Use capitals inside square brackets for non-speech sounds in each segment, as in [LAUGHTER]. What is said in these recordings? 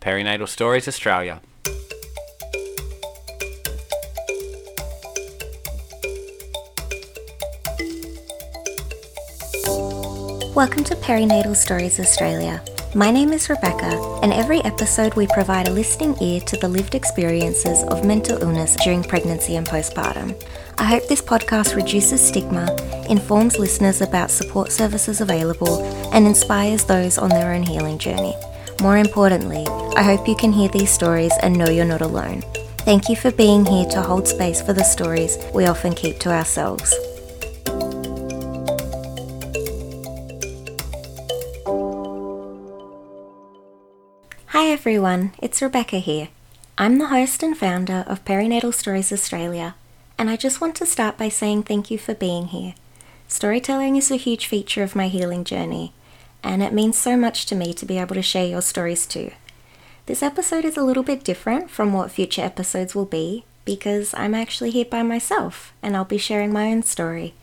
Perinatal Stories Australia. Welcome to Perinatal Stories Australia. My name is Rebecca, and every episode we provide a listening ear to the lived experiences of mental illness during pregnancy and postpartum. I hope this podcast reduces stigma, informs listeners about support services available, and inspires those on their own healing journey. More importantly, I hope you can hear these stories and know you're not alone. Thank you for being here to hold space for the stories we often keep to ourselves. Hi everyone, it's Rebecca here. I'm the host and founder of Perinatal Stories Australia, and I just want to start by saying thank you for being here. Storytelling is a huge feature of my healing journey, and it means so much to me to be able to share your stories too. This episode is a little bit different from what future episodes will be because I'm actually here by myself and I'll be sharing my own story,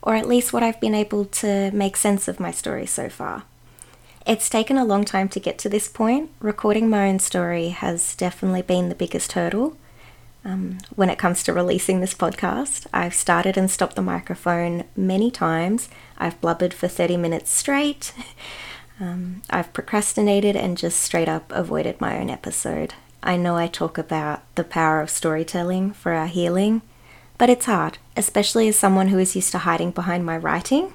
or at least what I've been able to make sense of my story so far. It's taken a long time to get to this point. Recording my own story has definitely been the biggest hurdle. Um, when it comes to releasing this podcast, I've started and stopped the microphone many times. I've blubbered for 30 minutes straight. [LAUGHS] Um, I've procrastinated and just straight up avoided my own episode. I know I talk about the power of storytelling for our healing, but it's hard, especially as someone who is used to hiding behind my writing.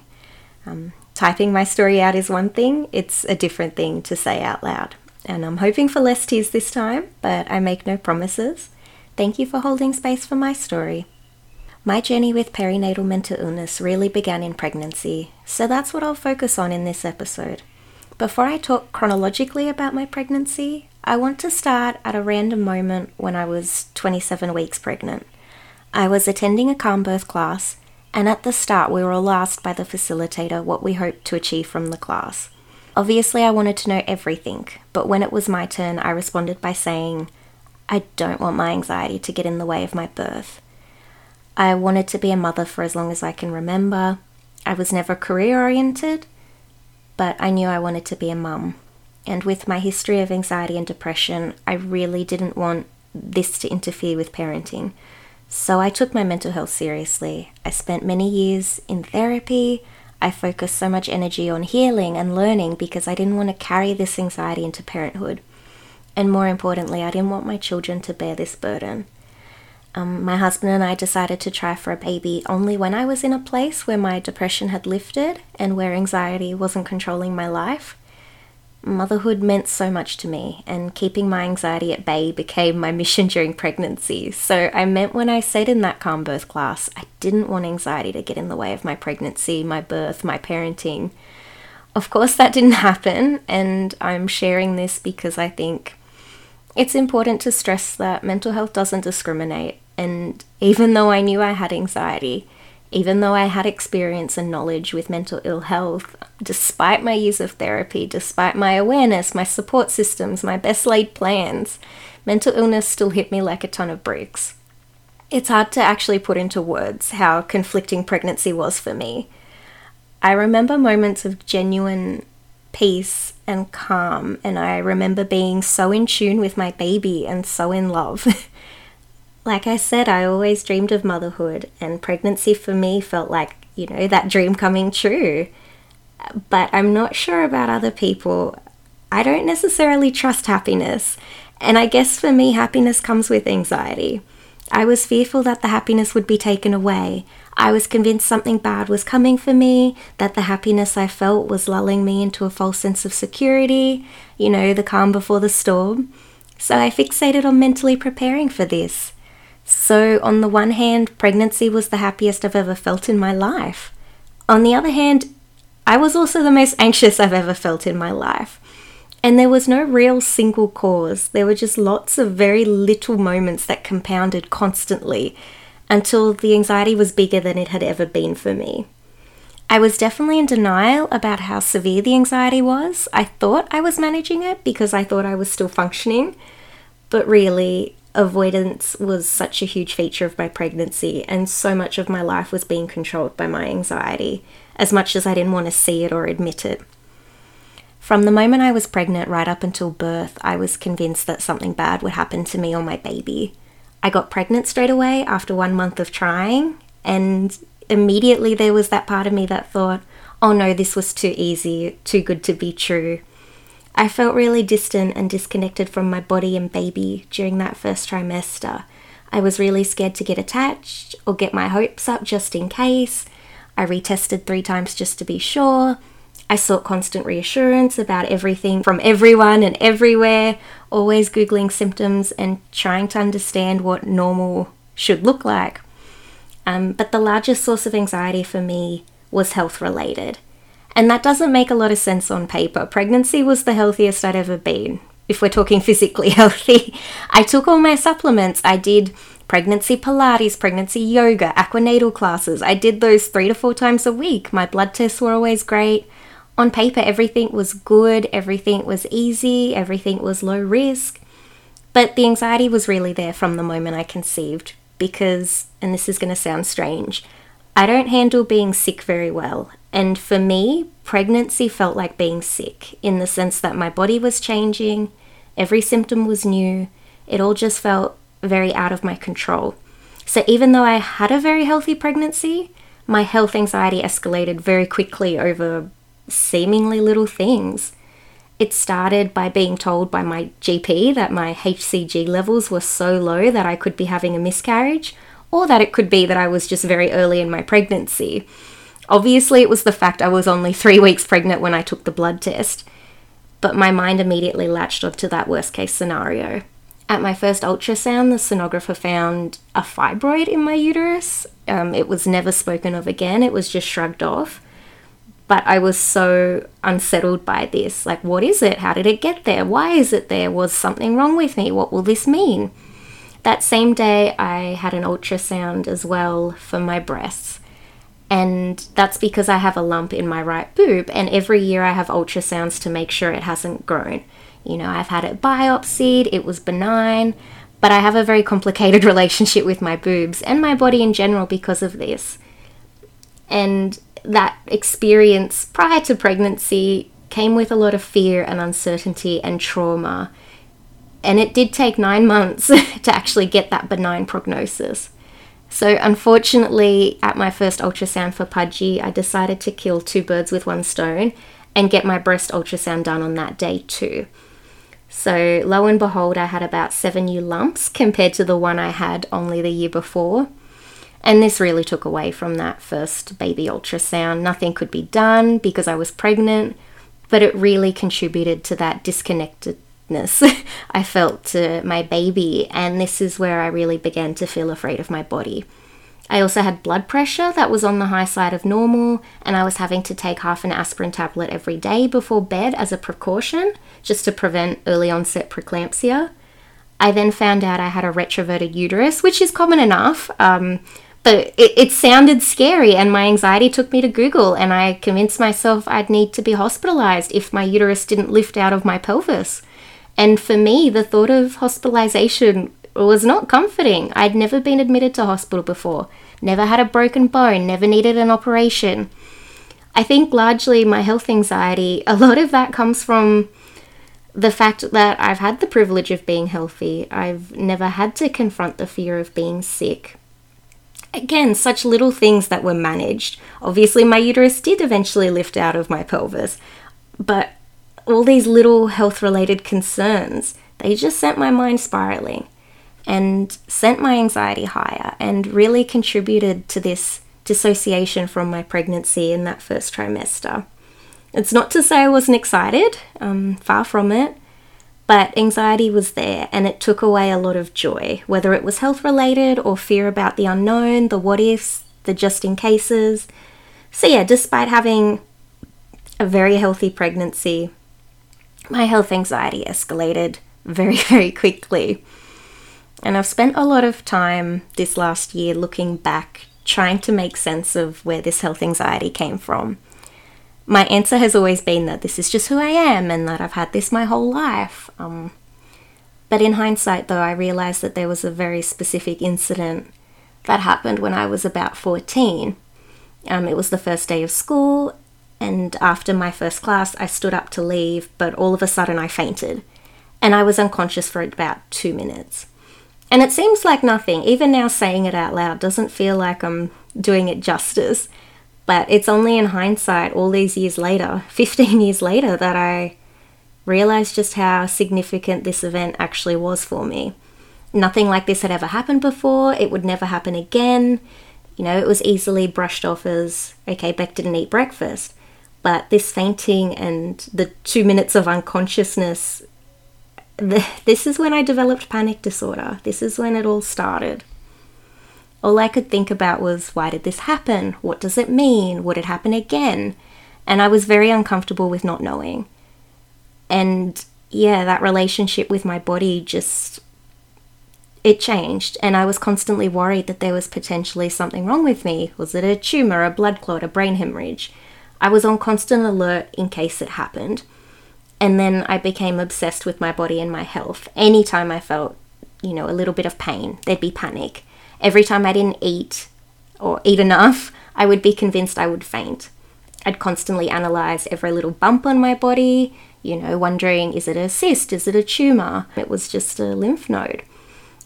Um, typing my story out is one thing, it's a different thing to say out loud. And I'm hoping for less tears this time, but I make no promises. Thank you for holding space for my story. My journey with perinatal mental illness really began in pregnancy, so that's what I'll focus on in this episode. Before I talk chronologically about my pregnancy, I want to start at a random moment when I was 27 weeks pregnant. I was attending a calm birth class, and at the start, we were all asked by the facilitator what we hoped to achieve from the class. Obviously, I wanted to know everything, but when it was my turn, I responded by saying, I don't want my anxiety to get in the way of my birth. I wanted to be a mother for as long as I can remember. I was never career oriented, but I knew I wanted to be a mum. And with my history of anxiety and depression, I really didn't want this to interfere with parenting. So I took my mental health seriously. I spent many years in therapy. I focused so much energy on healing and learning because I didn't want to carry this anxiety into parenthood. And more importantly, I didn't want my children to bear this burden. Um, my husband and I decided to try for a baby only when I was in a place where my depression had lifted and where anxiety wasn't controlling my life. Motherhood meant so much to me, and keeping my anxiety at bay became my [LAUGHS] mission during pregnancy. So I meant when I said in that calm birth class, I didn't want anxiety to get in the way of my pregnancy, my birth, my parenting. Of course, that didn't [LAUGHS] happen, and I'm sharing this because I think it's important to stress that mental health doesn't discriminate, and even though I knew I had anxiety, even though I had experience and knowledge with mental ill health, despite my years of therapy, despite my awareness, my support systems, my best laid plans, mental illness still hit me like a ton of bricks. It's hard to actually put into words how conflicting pregnancy was for me. I remember moments of genuine peace and calm, and I remember being so in tune with my baby and so in love. [LAUGHS] like I said, I always dreamed of motherhood, and pregnancy for me felt like, you know, that dream coming true. But I'm not sure about other people. I don't necessarily trust happiness, and I guess for me, happiness comes with anxiety. I was fearful that the happiness would be taken away. I was convinced something bad was coming for me, that the happiness I felt was lulling me into a false sense of security, you know, the calm before the storm. So I fixated on mentally preparing for this. So, on the one hand, pregnancy was the happiest I've ever felt in my life. On the other hand, I was also the most anxious I've ever felt in my life. And there was no real single cause. There were just lots of very little moments that compounded constantly until the anxiety was bigger than it had ever been for me. I was definitely in denial about how severe the anxiety was. I thought I was managing it because I thought I was still functioning, but really, avoidance was such a huge feature of my pregnancy, and so much of my life was being controlled by my anxiety, as much as I didn't want to see it or admit it. From the moment I was pregnant right up until birth, I was convinced that something bad would happen to me or my baby. I got pregnant straight away after one month of trying, and immediately there was that part of me that thought, oh no, this was too easy, too good to be true. I felt really distant and disconnected from my body and baby during that first trimester. I was really scared to get attached or get my hopes up just in case. I retested three times just to be sure. I sought constant reassurance about everything from everyone and everywhere, always Googling symptoms and trying to understand what normal should look like. Um, but the largest source of anxiety for me was health related. And that doesn't make a lot of sense on paper. Pregnancy was the healthiest I'd ever been, if we're talking [LAUGHS] physically healthy. I took all my supplements. I did pregnancy Pilates, pregnancy yoga, aquanatal classes. I did those three to four times a week. My blood tests were always great on paper, everything was good, everything was easy, everything was low risk. But the anxiety was really there from the moment I conceived because, and this is going to sound strange, I don't handle being sick very well. And for me, pregnancy felt like being sick in the sense that my body was changing, every symptom was new, it all just felt very out of my control. So even though I had a very healthy pregnancy, my health anxiety escalated very quickly over seemingly little things. It started by being told by my GP that my HCG levels were so low that I could be having a miscarriage, or that it could be that I was just very early in my pregnancy. Obviously, it was the fact I was only three [LAUGHS] weeks pregnant when I took the blood test, but my mind immediately latched onto that worst case scenario. At my first ultrasound, the sonographer found a fibroid in my uterus. Um, it was never spoken of again, it was just shrugged off. But I was so unsettled by this. Like, what is it? How did it get there? Why is it there? Was something wrong with me? What will this mean? That same day, I had an ultrasound as well for my breasts. And that's because I have a lump in my right boob. And every year I have ultrasounds to make sure it hasn't grown. You know, I've had it biopsied, it was benign, but I have a very complicated [LAUGHS] relationship with my boobs and my body in general because of this. And that experience prior to pregnancy came with a lot of fear and uncertainty and trauma. And it did take nine months [LAUGHS] to actually get that benign prognosis. So, unfortunately, at my first ultrasound for Pudgy, I decided to kill two birds with one stone and get my breast ultrasound done on that day too. So, lo and behold, I had about seven new lumps compared to the one I had only the year before. And this really took away from that first baby ultrasound. Nothing could be done because I was pregnant, but it really contributed to that disconnectedness [LAUGHS] I felt to my baby. And this is where I really began to feel afraid of my body. I also had blood pressure that was on the high side of normal, and I was having to take half an aspirin tablet every day before bed as a precaution, just to prevent early onset preeclampsia. I then found out I had a retroverted uterus, which is common enough. Um, but it, it sounded scary, and my anxiety took me to Google, and I convinced myself I'd need to be hospitalized if my uterus didn't lift out of my pelvis. And for me, the thought of hospitalization was not comforting. I'd never been admitted to hospital before, never had a broken bone, never needed an operation. I think largely my health anxiety, a lot of that comes from the fact that I've had the privilege of being healthy. I've never had to confront the fear of being sick. Again, such little things that were managed. Obviously, my uterus did eventually lift out of my pelvis, but all these little health related concerns, they just sent my mind spiraling and sent my anxiety higher and really contributed to this dissociation from my pregnancy in that first trimester. It's not to say I wasn't excited, um, far from it, but anxiety was there and it took away a lot of joy, whether it was health related or fear about the unknown, the what ifs, the just in cases. So, yeah, despite having a very healthy pregnancy, my health anxiety escalated very, [LAUGHS] very quickly. And I've spent a lot of time this last year looking back, trying to make sense of where this health anxiety came from my answer has always been that this is just who I am and that I've had this my whole life. Um, but in hindsight, though, I realised that there was a very specific incident that happened when I was about 14. Um, it was the first day of school, And after my first class, I stood up to leave, but all of a sudden I fainted. And I was unconscious for about two minutes. And it seems like nothing. Even now, saying it out loud doesn't feel like I'm doing it justice. But it's only in hindsight, all these years later, [LAUGHS] 15 years later, that I realized just how significant this event actually was for me. Nothing like this had ever happened before, it would never happen again. You know, it was easily brushed off as, okay, Beck didn't eat breakfast. But this fainting and the two minutes of unconsciousness, the, [LAUGHS] this is when I developed panic disorder. This is when it all started. All I could think about was why did this happen? What does it mean? Would it happen again? And I was very uncomfortable with not knowing. And yeah, that relationship with my body just it changed and I was constantly worried that there was potentially something wrong with me. Was it a tumor, a blood clot, a brain hemorrhage? I was on constant alert in case it happened. And then I became obsessed with my body and my health. Anytime I felt, you know, a little bit of pain, there'd be panic. Every time I didn't eat or eat enough, I would be convinced I would faint. I'd constantly analyze every little bump on my body, you know, wondering is it a cyst? Is it a tumor? It was just a lymph node.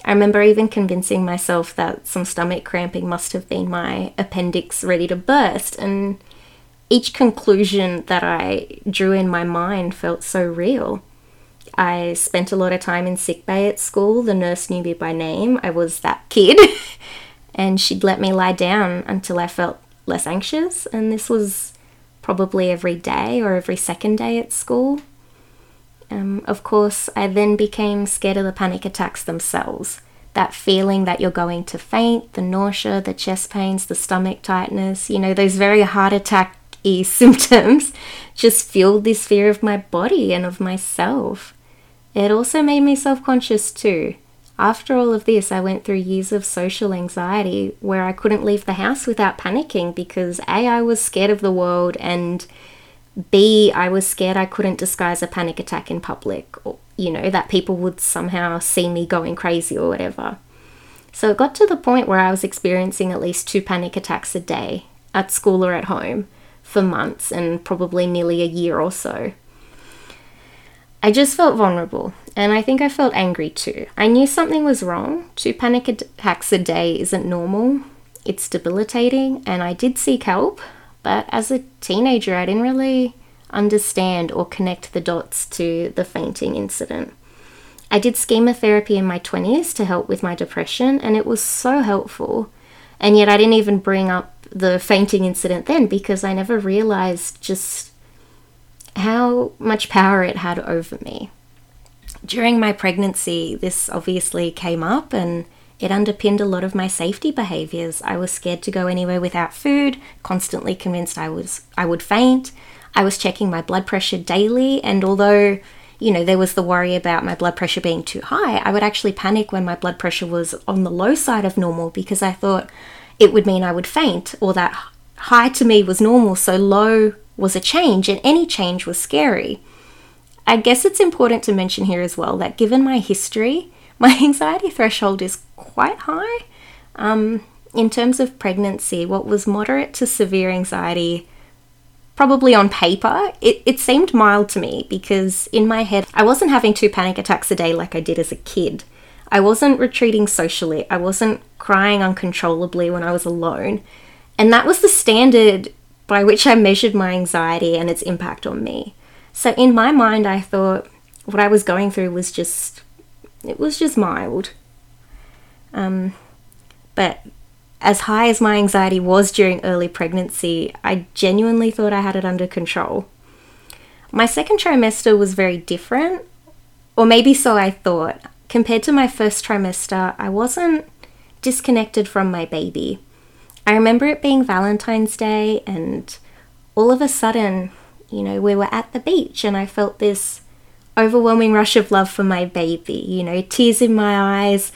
I remember even convincing myself that some stomach cramping must have been my appendix ready to burst, and each conclusion that I drew in my mind felt so real. I spent a lot of time in sick bay at school. The nurse knew me by name. I was that kid. [LAUGHS] and she'd let me lie down until I felt less anxious. And this was probably every day or every second day at school. Um, of course, I then became scared of the panic attacks themselves. That feeling that you're going to faint, the nausea, the chest pains, the stomach tightness, you know, those very heart attack y [LAUGHS] symptoms just fueled this fear of my body and of myself. It also made me self conscious too. After all of this, I went through years of social anxiety where I couldn't leave the house without panicking because A, I was scared of the world, and B, I was scared I couldn't disguise a panic attack in public, or, you know, that people would somehow see me going crazy or whatever. So it got to the point where I was experiencing at least two panic attacks a day, at school or at home, for months and probably nearly a year or so. I just felt vulnerable, and I think I felt angry too. I knew something was wrong. Two panic attacks a day isn't normal, it's debilitating, and I did seek help, but as a teenager, I didn't really understand or connect the dots to the fainting incident. I did schema therapy in my 20s to help with my depression, and it was so helpful. And yet, I didn't even bring up the fainting incident then because I never realized just how much power it had over me. During my pregnancy, this obviously came up and it underpinned a lot of my safety behaviors. I was scared to go anywhere without food, constantly convinced I was I would faint. I was checking my blood pressure daily and although you know, there was the worry about my blood pressure being too high. I would actually panic when my blood pressure was on the low side of normal because I thought it would mean I would faint or that high to me was normal, so low was a change, and any change was scary. I guess it's important to mention here as well that given my history, [LAUGHS] my anxiety threshold is quite high. Um, in terms of pregnancy, what was moderate to severe anxiety, probably on paper, it, it seemed mild to me because in my head, I wasn't having two panic attacks a day like I did as a kid. I wasn't retreating socially. I wasn't crying uncontrollably when I was alone. And that was the standard by which I measured my anxiety and its impact on me. So in my mind, I thought what I was going through was just, it was just mild. Um, but as high as my anxiety was during early pregnancy, I genuinely thought I had it under control. My second trimester was very different, or maybe so I thought. Compared to my first trimester, I wasn't disconnected from my baby. I remember it being Valentine's Day, and all of a sudden, you know, we were at the beach, and I felt this overwhelming rush of love for my baby. You know, tears in my eyes,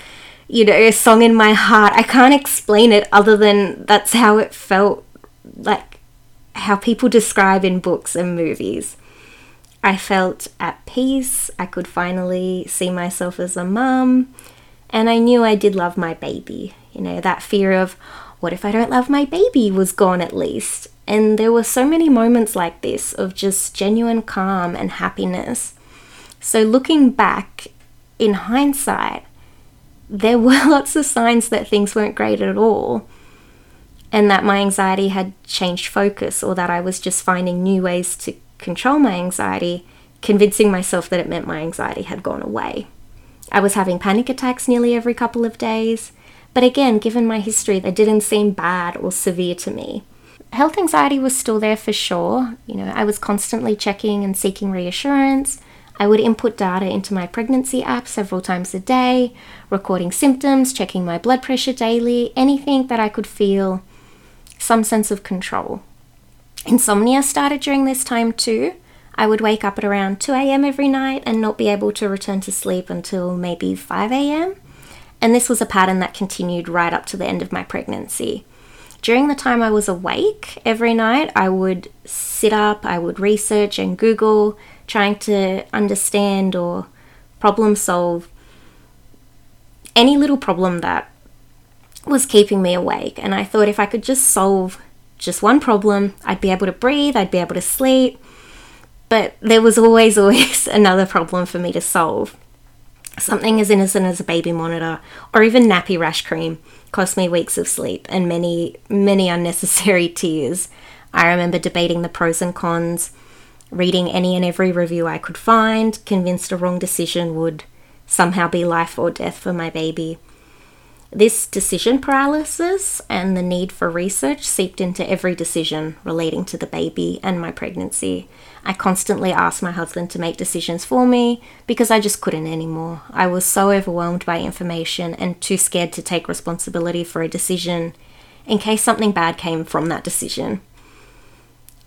you know, a song in my heart. I can't explain it other than that's how it felt like how people describe in books and movies. I felt at peace. I could finally see myself as a mum. And I knew I did love my baby. You know, that fear of, what if I don't love my baby was gone at least. And there were so many moments like this of just genuine calm and happiness. So, looking back in hindsight, there [LAUGHS] were lots of signs that things weren't great at all, and that my anxiety had changed focus, or that I was just finding new ways to control my anxiety, convincing myself that it meant my anxiety had gone away. I was having panic attacks nearly every couple of days, but again, given my history, they didn't seem bad or severe to me. Health anxiety was still there for sure. You know, I was constantly checking and seeking reassurance. I would input data into my pregnancy app several times a day, recording symptoms, checking my blood pressure daily, anything that I could feel some sense of control. Insomnia started during this time too. I would wake up at around 2 a.m. every night and not be able to return to sleep until maybe 5 a.m. And this was a pattern that continued right up to the end of my pregnancy. During the time I was awake every night, I would sit up, I would research and Google, trying to understand or problem solve any little problem that was keeping me awake. And I thought if I could just solve just one problem, I'd be able to breathe, I'd be able to sleep. But there was always, [LAUGHS] always another problem for me to solve. Something as innocent as a baby monitor or even nappy rash cream cost me weeks of sleep and many, many unnecessary [LAUGHS] tears. I remember debating the pros and cons, reading any and every review I could find, convinced a wrong decision would somehow be life or death for my baby. This decision paralysis and the need for research seeped into every decision relating to the baby and my pregnancy. I constantly asked my husband to make decisions for me because I just couldn't anymore. I was so overwhelmed by information and too scared to take responsibility for a decision in case something bad came from that decision.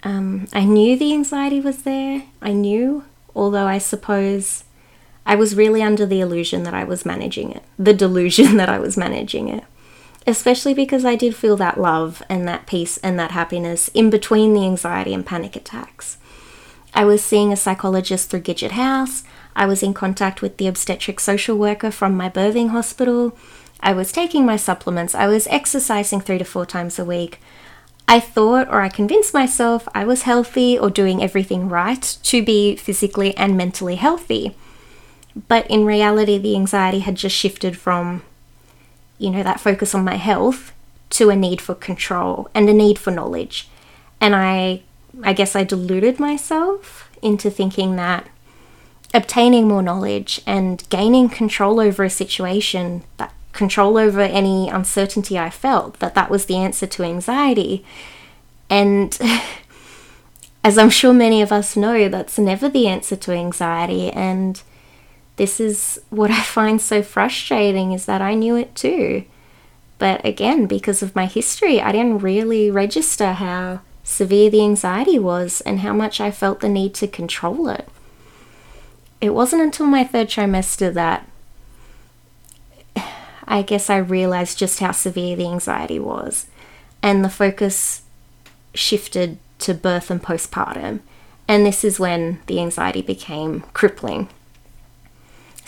Um, I knew the anxiety was there. I knew, although I suppose I was really under the illusion that I was managing it, the delusion [LAUGHS] that I was managing it. Especially because I did feel that love and that peace and that happiness in between the anxiety and panic attacks. I was seeing a psychologist through Gidget House. I was in contact with the obstetric social worker from my birthing hospital. I was taking my supplements. I was exercising three to four times a week. I thought or I convinced myself I was healthy or doing everything right to be physically and mentally healthy. But in reality, the anxiety had just shifted from, you know, that focus on my health to a need for control and a need for knowledge. And I, I guess I deluded myself into thinking that obtaining more knowledge and gaining control over a situation, that control over any uncertainty I felt, that that was the answer to anxiety. And [LAUGHS] as I'm sure many of us know, that's never the answer to anxiety. And this is what I find so frustrating is that I knew it too. But again, because of my history, I didn't really register how severe the anxiety was and how much I felt the need to control it. It wasn't until my third trimester that I guess I realized just how severe the anxiety was, and the focus shifted to birth and postpartum. And this is when the anxiety became crippling.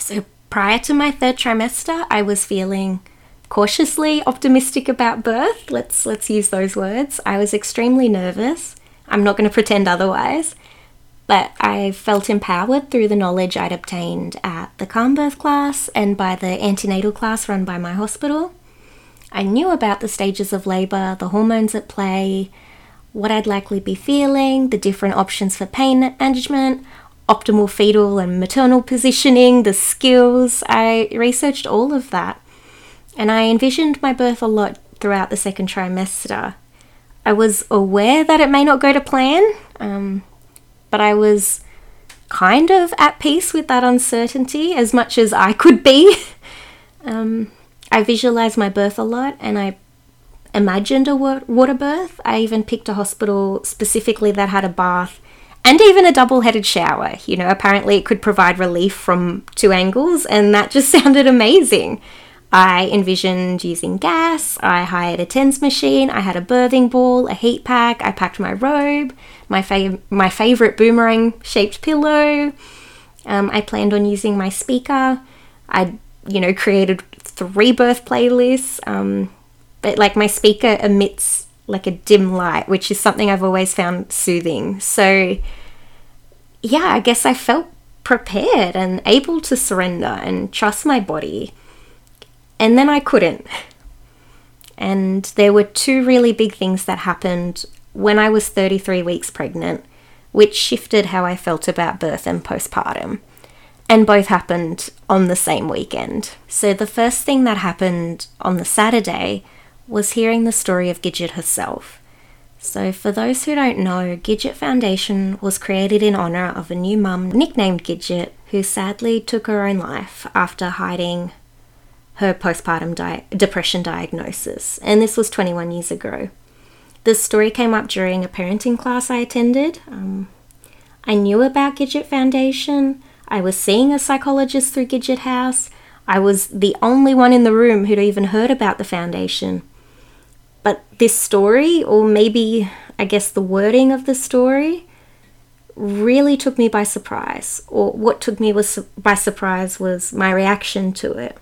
So prior to my third trimester, I was feeling cautiously optimistic about birth. Let's let's use those words. I was extremely nervous. I'm not going to pretend otherwise. But I felt empowered through the knowledge I'd obtained at the calm birth class and by the antenatal class run by my hospital. I knew about the stages of labour, the hormones at play, what I'd likely be feeling, the different options for pain management, optimal fetal and maternal positioning, the skills. I researched all of that. And I envisioned my birth a lot throughout the second trimester. I was aware that it may not go to plan, um, but I was kind of at peace with that uncertainty as much as I could be. [LAUGHS] um, I visualized my birth a lot and I imagined a water birth. I even picked a hospital specifically that had a bath and even a double headed shower. You know, apparently it could provide relief from two angles, and that just [LAUGHS] sounded amazing. I envisioned using gas, I hired a TENS machine, I had a birthing ball, a heat pack, I packed my robe, my, fav- my favourite boomerang shaped pillow. Um, I planned on using my speaker. I, you know, created three birth playlists. Um, but like my speaker emits like a dim light, which is something I've always found soothing. So, yeah, I guess I felt prepared and able to surrender and trust my body. And then I couldn't. And there were two really big things that happened when I was 33 weeks pregnant, which shifted how I felt about birth and postpartum. And both happened on the same weekend. So the first thing that happened on the Saturday was hearing the story of Gidget herself. So, for those who don't know, Gidget Foundation was created in honour of a new mum nicknamed Gidget who sadly took her own life after hiding her postpartum di- depression diagnosis, and this was 21 years ago. This story came up during a parenting class I attended. Um, I knew about Gidget Foundation. I was seeing a psychologist through Gidget House. I was the only one in the room who'd even heard about the foundation. But this story, or maybe I guess the wording of the story, really took me by surprise. Or what took me was by surprise was my reaction to it.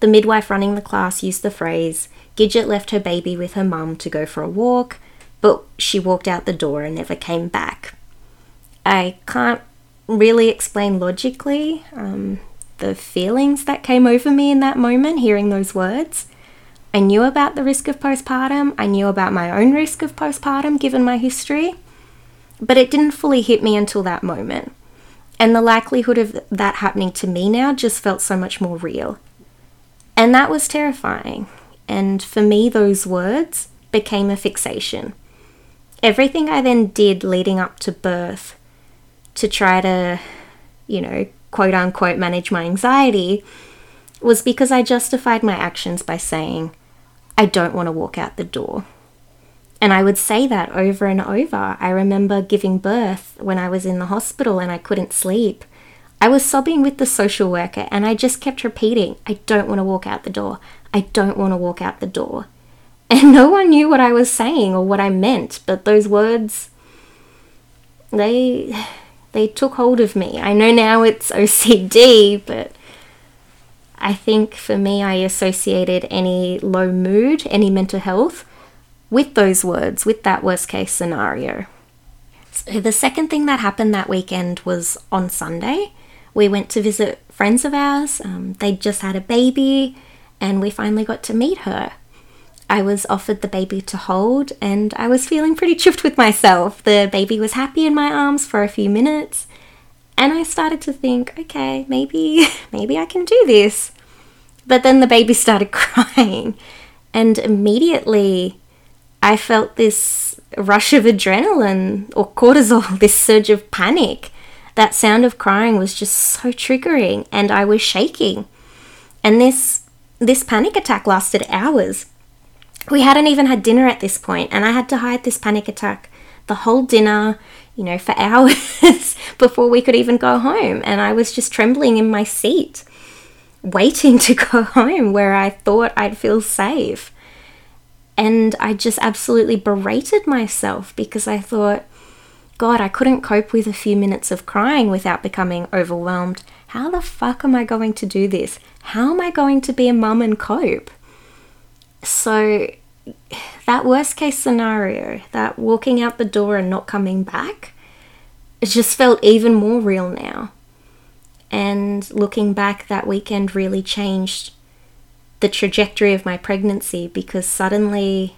The midwife running the class used the phrase, Gidget left her baby with her mum to go for a walk, but she walked out the door and never came back. I can't really explain logically um, the feelings that came over me in that moment hearing those words. I knew about the risk of postpartum, I knew about my own risk of postpartum given my history, but it didn't fully hit me until that moment. And the likelihood of that happening to me now just felt so much more real. And that was terrifying. And for me, those words became a fixation. Everything I then did leading up to birth to try to, you know, quote unquote, manage my anxiety was because I justified my actions by saying, I don't want to walk out the door. And I would say that over and over. I remember giving birth when I was in the hospital and I couldn't sleep. I was sobbing with the social worker and I just kept repeating, I don't want to walk out the door. I don't want to walk out the door. [LAUGHS] And no one knew what I was saying or what I meant, but those words, they, [SIGHS] they took hold of me. I know now it's OCD, but I think for me, I associated any low mood, any mental health with those words, with that worst case scenario. So the second thing that happened that weekend was on Sunday. We went to visit friends of ours. Um, they'd just had a baby, and we finally got to meet her. I was offered the baby to hold, and I was feeling pretty [LAUGHS] chuffed with myself. The baby was happy in my arms for a few minutes, and I started to think, okay, maybe, [LAUGHS] maybe I can do this. But then the baby started [LAUGHS] crying, and immediately I felt this rush of adrenaline or cortisol, [LAUGHS] this surge of panic. That sound of crying was just so triggering, and I was shaking. And this this panic attack lasted hours. We hadn't even had dinner at this point, and I had to hide this panic attack the whole dinner, you know, for hours [LAUGHS] before we could even go home. And I was just trembling in my seat, waiting [LAUGHS] to go home where I thought I'd feel safe. And I just absolutely berated myself because I thought, God, I couldn't cope with a few minutes of crying without becoming overwhelmed. How the fuck am I going to do this? How am I going to be a mum and cope? So, that worst case scenario, that walking out the door and not coming back, it just felt even more real now. And looking back, that weekend really changed the trajectory of my pregnancy because suddenly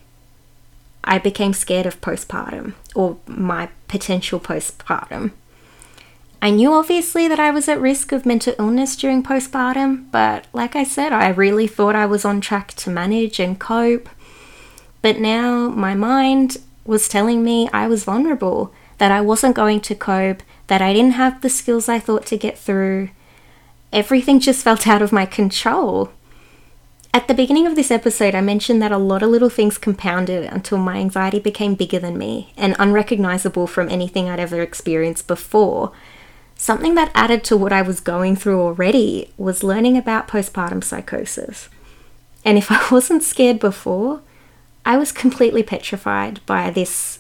I became scared of postpartum or my potential postpartum. I knew obviously that I was at risk of mental illness during postpartum, but like I said, I really thought I was on track to manage and cope. But now my mind was telling me I was vulnerable, that I wasn't going to cope, that I didn't have the skills I thought to get through. Everything just [LAUGHS] felt out of my control. At the beginning of this episode, I mentioned that a lot of little things compounded until my anxiety became bigger than me and unrecognizable from anything I'd ever experienced before. Something that added to what I was going through already was learning about postpartum psychosis. And if [LAUGHS] I wasn't scared before, I was completely petrified by this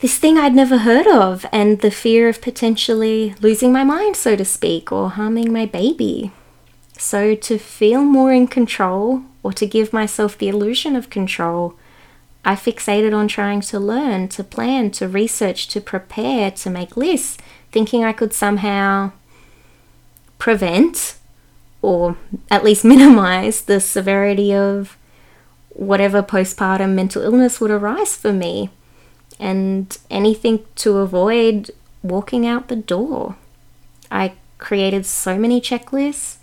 this thing I'd never heard of and the fear of potentially losing my mind, so to speak, or harming my baby. So, to feel more in control or to give myself the illusion of control, I fixated on trying to learn, to plan, to research, to prepare, to make lists, thinking I could somehow prevent or at least [LAUGHS] minimize the severity of whatever postpartum mental illness would arise for me and anything to avoid walking out the door. I created so many checklists,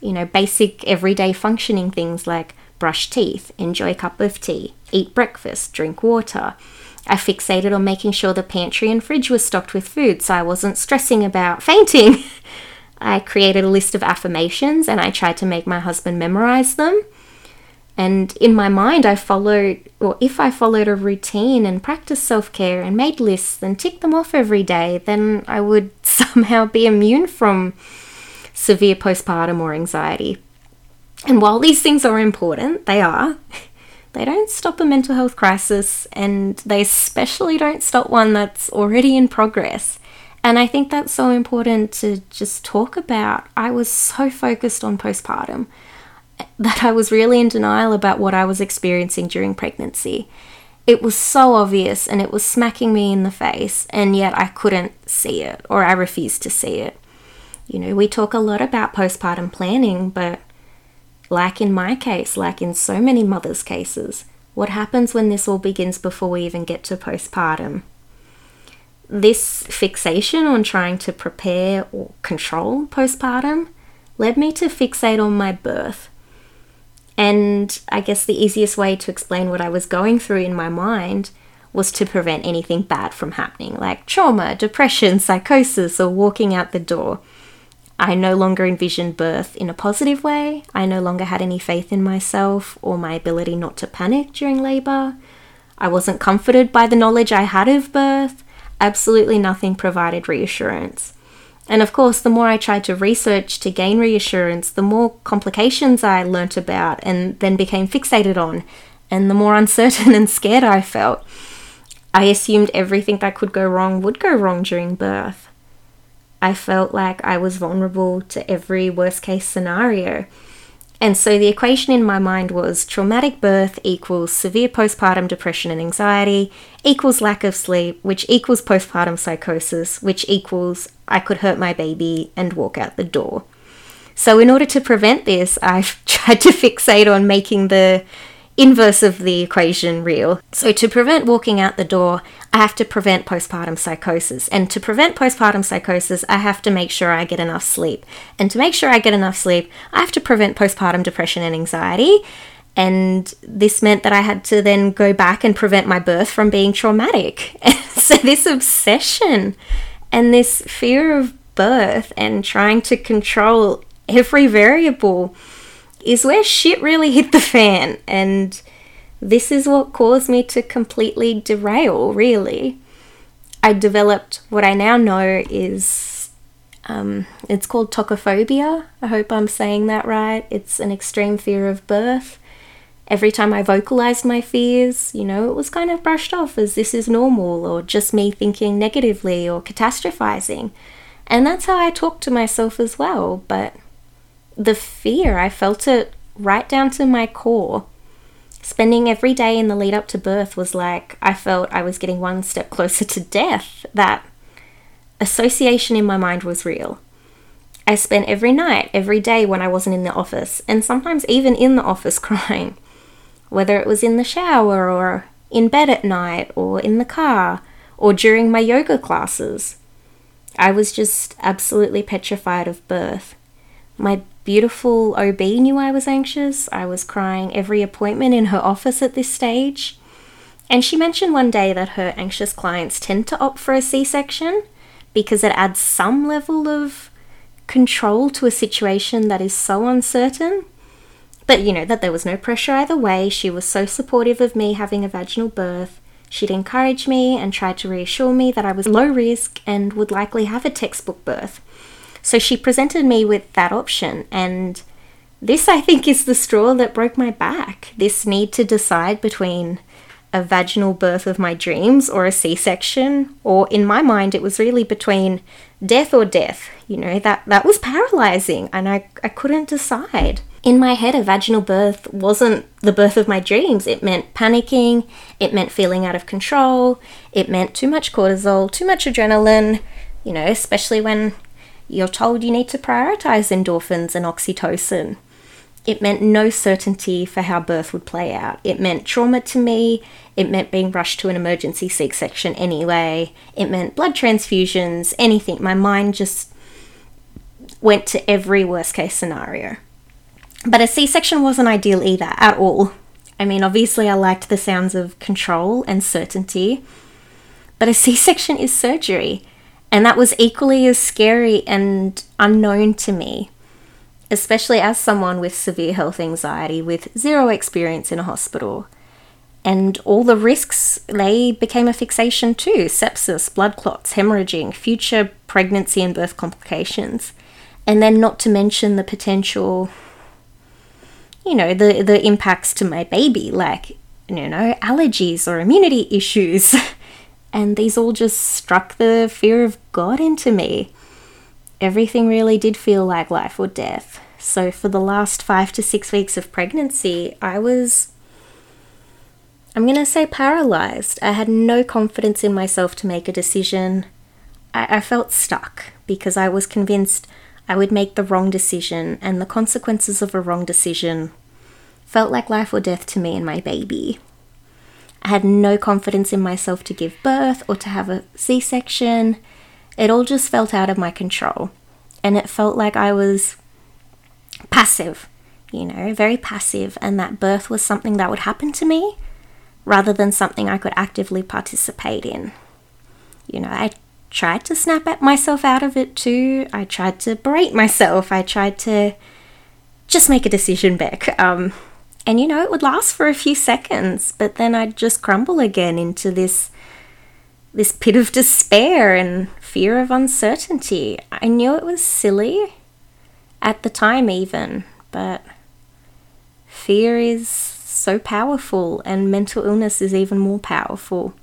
you know, basic everyday functioning things like brush teeth, enjoy a cup of tea, eat breakfast, drink water. I fixated on making sure the pantry and fridge was stocked with food so I wasn't stressing about fainting. [LAUGHS] I created a list of affirmations and I tried to make my husband memorize them. And in my mind, I followed, or if I followed a routine and practiced self care and made lists and ticked them off every day, then I would [LAUGHS] somehow be immune from severe postpartum or anxiety. And while these things are important, they are, [LAUGHS] they don't stop a mental health crisis, and they especially don't stop one that's already in progress. And I think that's so important to just talk about. I was so focused on postpartum that I was really in denial about what I was experiencing during pregnancy. It was so obvious and it was smacking me in the face, and yet I couldn't see it or I refused to see it. You know, we talk a lot about postpartum planning, but like in my case, like in so many mothers' cases, what happens when this all begins before we even get to postpartum? This fixation on trying to prepare or control postpartum led me to fixate on my birth and I guess the easiest way to explain what I was going through in my mind was to prevent anything bad from happening, like trauma, depression, psychosis, or walking out the door. I no longer envisioned birth in a positive way. I no longer had any faith in myself or my ability not to panic during labour. I wasn't comforted by the knowledge I had of birth. Absolutely nothing provided reassurance. And of course, the more I tried to research to gain reassurance, the more complications I learnt about and then became fixated on, and the more [LAUGHS] uncertain and scared I felt. I assumed everything that could go wrong would go wrong during birth. I felt like I was vulnerable to every worst case scenario. And so the equation in my mind was traumatic birth equals severe postpartum depression and anxiety equals lack of sleep, which equals postpartum psychosis, which equals I could hurt my baby and walk out the door. So, in order to prevent this, [LAUGHS] I've tried to fixate on making the inverse of the equation real. So, to prevent walking out the door, I have to prevent postpartum psychosis. And to prevent postpartum psychosis, I have to make sure I get enough sleep. And to make sure I get enough sleep, I have to prevent postpartum depression and anxiety. And this meant that I had to then go back and prevent my birth from being traumatic. [LAUGHS] so, this obsession and this fear of birth and trying to control every variable is where shit really hit the fan. And this is what caused me to completely derail, really. I developed what I now know is um, it's called tokophobia. I hope I'm saying that right. It's an extreme fear of birth. Every time I vocalized my fears, you know, it was kind of brushed off as this is normal or just me thinking negatively or catastrophizing. And that's how I talk to myself as well. But the fear, I felt it right down to my core. Spending every day in the lead up to birth was like I felt I was getting one step [LAUGHS] closer to death. That association in my mind was real. I spent every night, every day when I wasn't in the office, and sometimes even in the office [LAUGHS] crying whether it was in the shower or in bed at night or in the car or during my yoga classes. I was just absolutely petrified of birth. My beautiful OB knew I was anxious. I was crying every appointment in her office at this stage. And she mentioned one day that her anxious clients tend to opt for a C section because it adds some level of control to a situation that is so uncertain. But you know, that there was no pressure either way. She was so supportive of me having a vaginal birth. She'd encourage me and tried to reassure me that I was low risk and would likely have a textbook birth. So she presented me with that option, and this, I think, is the straw that broke my back. This need to decide between a vaginal birth of my dreams or a C section, or in my mind, it was really between death or death. You know, that, that was paralyzing, and I, I couldn't decide. In my head, a vaginal birth wasn't the birth of my dreams. It meant panicking, it meant feeling out of control, it meant too much cortisol, too much adrenaline, you know, especially when you're told you need to prioritize endorphins and oxytocin. It meant no certainty for how birth would play out. It meant trauma to me. It meant being rushed to an emergency C section anyway. It meant blood transfusions, anything. My mind just went to every worst case scenario. But a C section wasn't ideal either, at all. I mean, obviously, I liked the sounds of control and certainty, but a C section is surgery, and that was equally as scary and unknown to me, especially as someone with severe health anxiety with zero experience in a hospital. And all the risks, they became a fixation too sepsis, blood clots, hemorrhaging, future pregnancy and birth complications. And then, not to mention the potential you know, the, the impacts to my baby, like, you know, allergies or immunity issues. [LAUGHS] and these all just struck the fear of God into me. Everything really did feel like life or death. So, for the last five to six weeks of pregnancy, I was, I'm going to say, paralyzed. I had no confidence in myself to make a decision. I, I felt stuck because I was convinced I would make the wrong decision, and the consequences of a wrong decision felt like life or death to me and my baby. I had no confidence in myself to give birth or to have a C section. It all just felt out of my control. And it felt like I was passive, you know, very passive, and that birth was something that would happen to me rather than something I could actively participate in. You know, I tried to snap at myself out of it too. I tried to berate myself. I tried to just make a decision back. Um, and you know, it would last for a few seconds, but then I'd just crumble again into this this pit of despair and fear of uncertainty. I knew it was silly at the time even, but fear is so powerful and mental illness is even more powerful.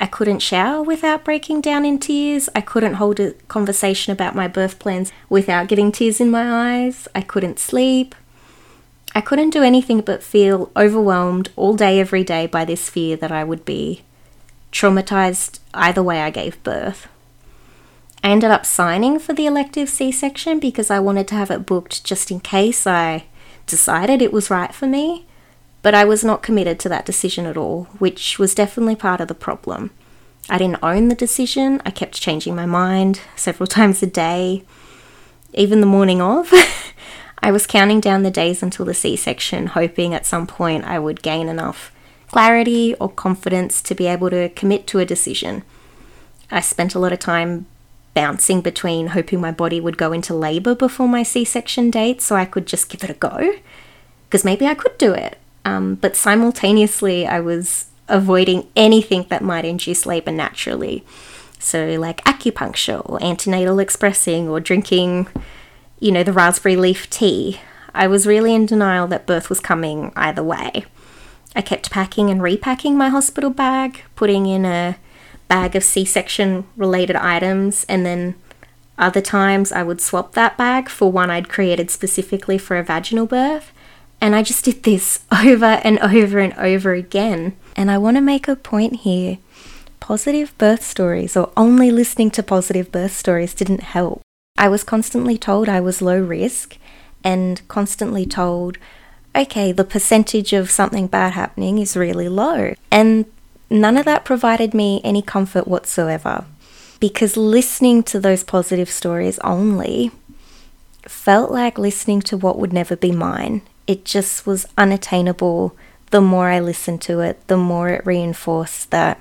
I couldn't shower without breaking down in tears. I couldn't hold a conversation about my birth plans without getting tears in my eyes. I couldn't sleep. I couldn't do anything but feel overwhelmed all day, every day by this fear that I would be traumatized either way I gave birth. I ended up signing for the elective C section because I wanted to have it booked just in case I decided it was right for me but I was not committed to that decision at all, which was definitely part of the problem. I didn't own the decision, I kept changing my mind several [LAUGHS] times a day. Even the morning of, [LAUGHS] I was counting down the days until the C section, hoping at some point I would gain enough clarity or confidence to be able to commit to a decision. I spent a lot of time bouncing between hoping my body would go into labour before my C section date so I could just give it a go, because maybe I could do it. Um, but simultaneously, I was avoiding anything that might induce labor naturally. So, like acupuncture or antenatal expressing or drinking, you know, the raspberry leaf tea. I was really in denial that birth was coming either way. I kept packing and repacking my hospital bag, putting in a bag of C section related items, and then other times I would swap that bag for one I'd created specifically for a vaginal birth. And I just did this [LAUGHS] over and over and over again. And I want to make a point here positive birth stories or only listening to positive birth stories didn't help. I was constantly told I was low risk and constantly told, okay, the percentage of something bad happening is really low. And none of that provided me any comfort whatsoever because listening to those positive stories only felt like listening to what would never be mine it just was unattainable. The more I listened to it, the more it reinforced that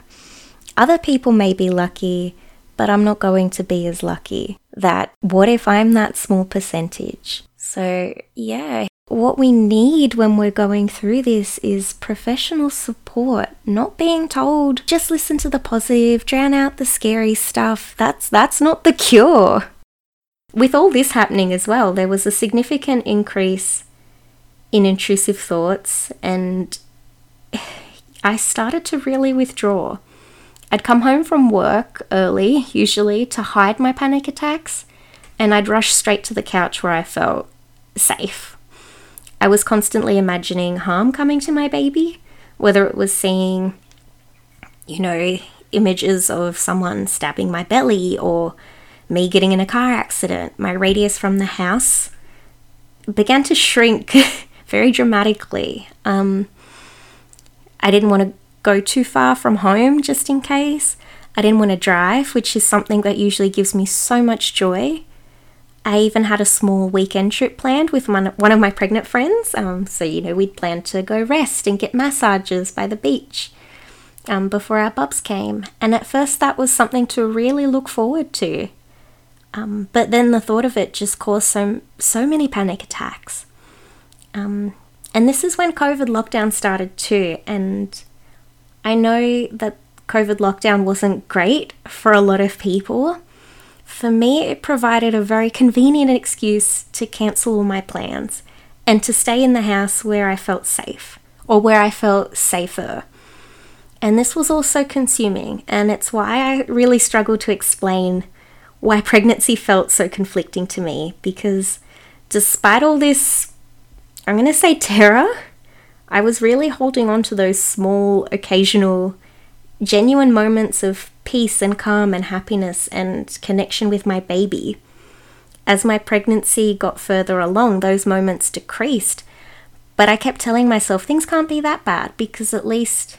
other people may be lucky, but I'm not going to be as lucky. That what if I'm that small percentage? So, yeah, what we need when we're going through this is professional support, not being told just listen to the positive, drown out the scary stuff. That's that's not the cure. With all this happening as well, there was a significant increase in intrusive thoughts, and I started to really withdraw. I'd come home from work early, usually, to hide my panic attacks, and I'd rush straight to the couch where I felt safe. I was constantly imagining harm coming to my baby, whether it was seeing, you know, images of someone stabbing my belly or me getting in a car accident. My radius from the house began to shrink [LAUGHS] very dramatically. Um, I didn't want to go too far from home just in case. I didn't want to drive, which is something that usually gives me so much joy. I even had a small weekend trip planned with one, of my pregnant friends. Um, so, you know, we'd planned to go rest and get massages by the beach um, before our bubs came. And at first, that was something to really look forward to. Um, but then the thought of it just caused so, so many panic attacks. Um, and this is when COVID lockdown started too. And I know that COVID lockdown wasn't great for a lot of people. For me, it provided a very convenient excuse to cancel all my plans and to stay in the house where I felt safe or where I felt safer. And this was also consuming, and it's why I really struggle to explain why pregnancy felt so conflicting to me because despite all this, I'm going to say terror, I was really holding on to those small, occasional, genuine moments of peace and calm and happiness and connection with my baby. As my pregnancy got further along, those moments decreased. But I kept telling myself things can't be that bad because at least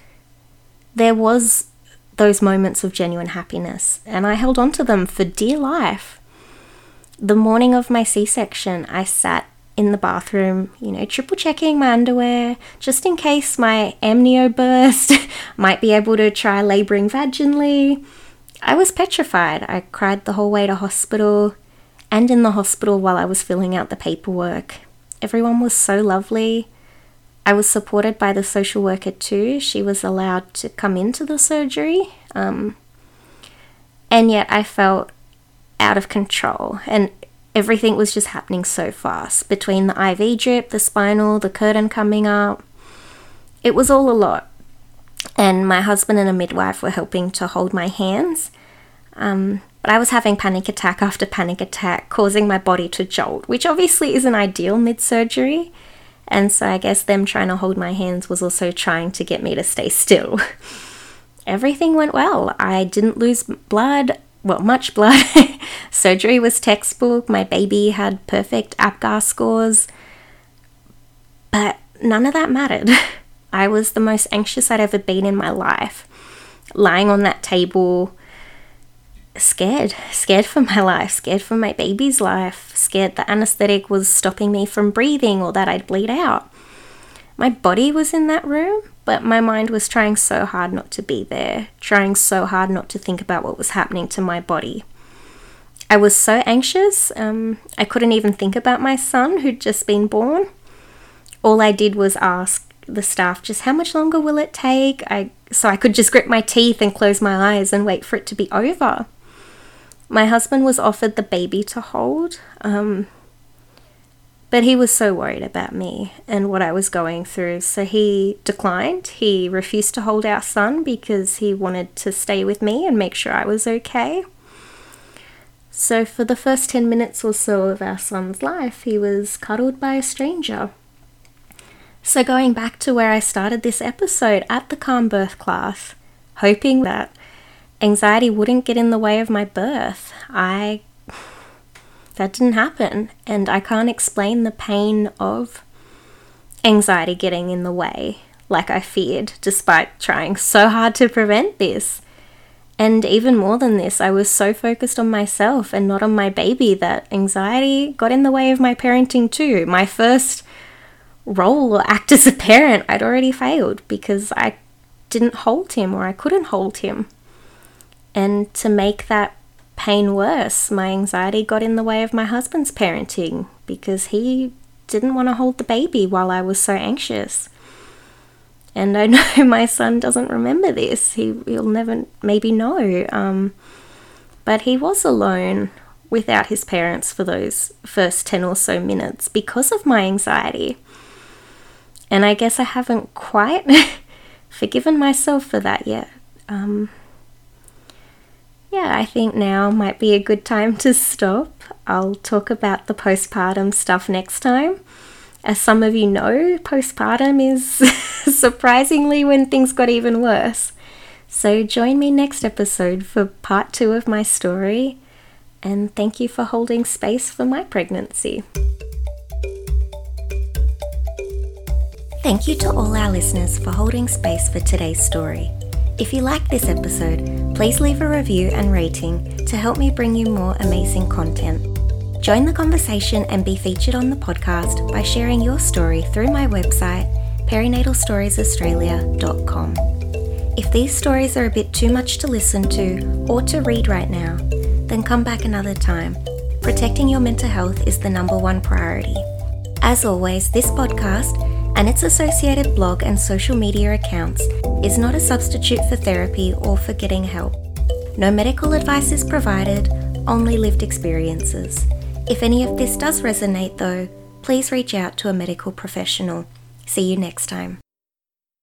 there was those moments of genuine happiness, and I held on to them for dear life. The morning of my C section, I sat in the bathroom, you know, triple checking my underwear just in case my amnio burst, [LAUGHS] might be able to try labouring vaginally. I was petrified. I cried the whole way to hospital and in the hospital while I was filling out the paperwork. Everyone was so lovely. I was supported by the social worker too. She was allowed to come into the surgery. Um, and yet I felt out of control and everything was just happening so fast between the IV drip, the spinal, the curtain coming up. It was all a lot. And my husband and a midwife were helping to hold my hands. Um, but I was having panic attack [LAUGHS] after panic attack, causing my body to jolt, which obviously isn't ideal mid surgery. And so I guess them trying to hold my hands was also trying to get me to stay still. [LAUGHS] Everything went well. I didn't lose blood well, much blood. [LAUGHS] Surgery was textbook. My baby had perfect APGAR scores. But none of that mattered. [LAUGHS] I was the most anxious I'd ever been in my life. Lying on that table, scared, scared for my [LAUGHS] life, scared for my baby's life, scared the anesthetic was stopping me from breathing or that I'd bleed out. My body was in that room, but my mind was trying so hard not to be there, trying so hard not to think about what was happening to my body. I was so anxious, um, I couldn't even think about my son who'd just been born. All I did was ask the staff just how much longer will it take I, so I could just grit my teeth and close my eyes and wait for it to be over. My husband was offered the baby to hold. Um, but he was so worried about me and what I was going through, so he declined. He refused to hold our son because he wanted to stay with me and make sure I was okay. So, for the first 10 minutes or so of our son's life, he was cuddled by a stranger. So, going back to where I started this episode at the calm birth class, hoping that anxiety wouldn't get in the way of my birth, I that didn't happen. And I can't explain the pain of anxiety getting in the way like I feared, despite trying so hard to prevent this. And even more than this, I was so focused on myself and not on my baby that anxiety got in the way of my parenting too. My first role or act as a parent, I'd already failed because I didn't hold him or I couldn't hold him. And to make that pain worse. My anxiety got in the way of my husband's parenting because he didn't want to hold the baby while I was so anxious. And I [LAUGHS] know my son doesn't remember this. He, he'll never maybe know. Um, but he was alone without his parents for those first 10 or so minutes because of my anxiety. And I guess I haven't quite [LAUGHS] forgiven myself for that yet. Um, yeah, I think now might be a good time to stop. I'll talk about the postpartum stuff next time. As some of you know, postpartum is [LAUGHS] surprisingly when things got even worse. So join me next episode for part two of my story, and thank you for holding space for my pregnancy. Thank you to all our listeners for holding space for today's story. If you like this episode, please leave a review and rating to help me bring you more amazing content. Join the conversation and be featured on the podcast by sharing your story through my website, perinatalstoriesaustralia.com. If these stories are a bit too much to listen to or to read right now, then come back another time. Protecting your mental health is the number one priority. As always, this podcast and its associated blog and social media accounts is not a substitute for therapy or for getting help. No medical advice is provided, only lived experiences. If any of this does resonate, though, please reach out to a medical professional. See you next time.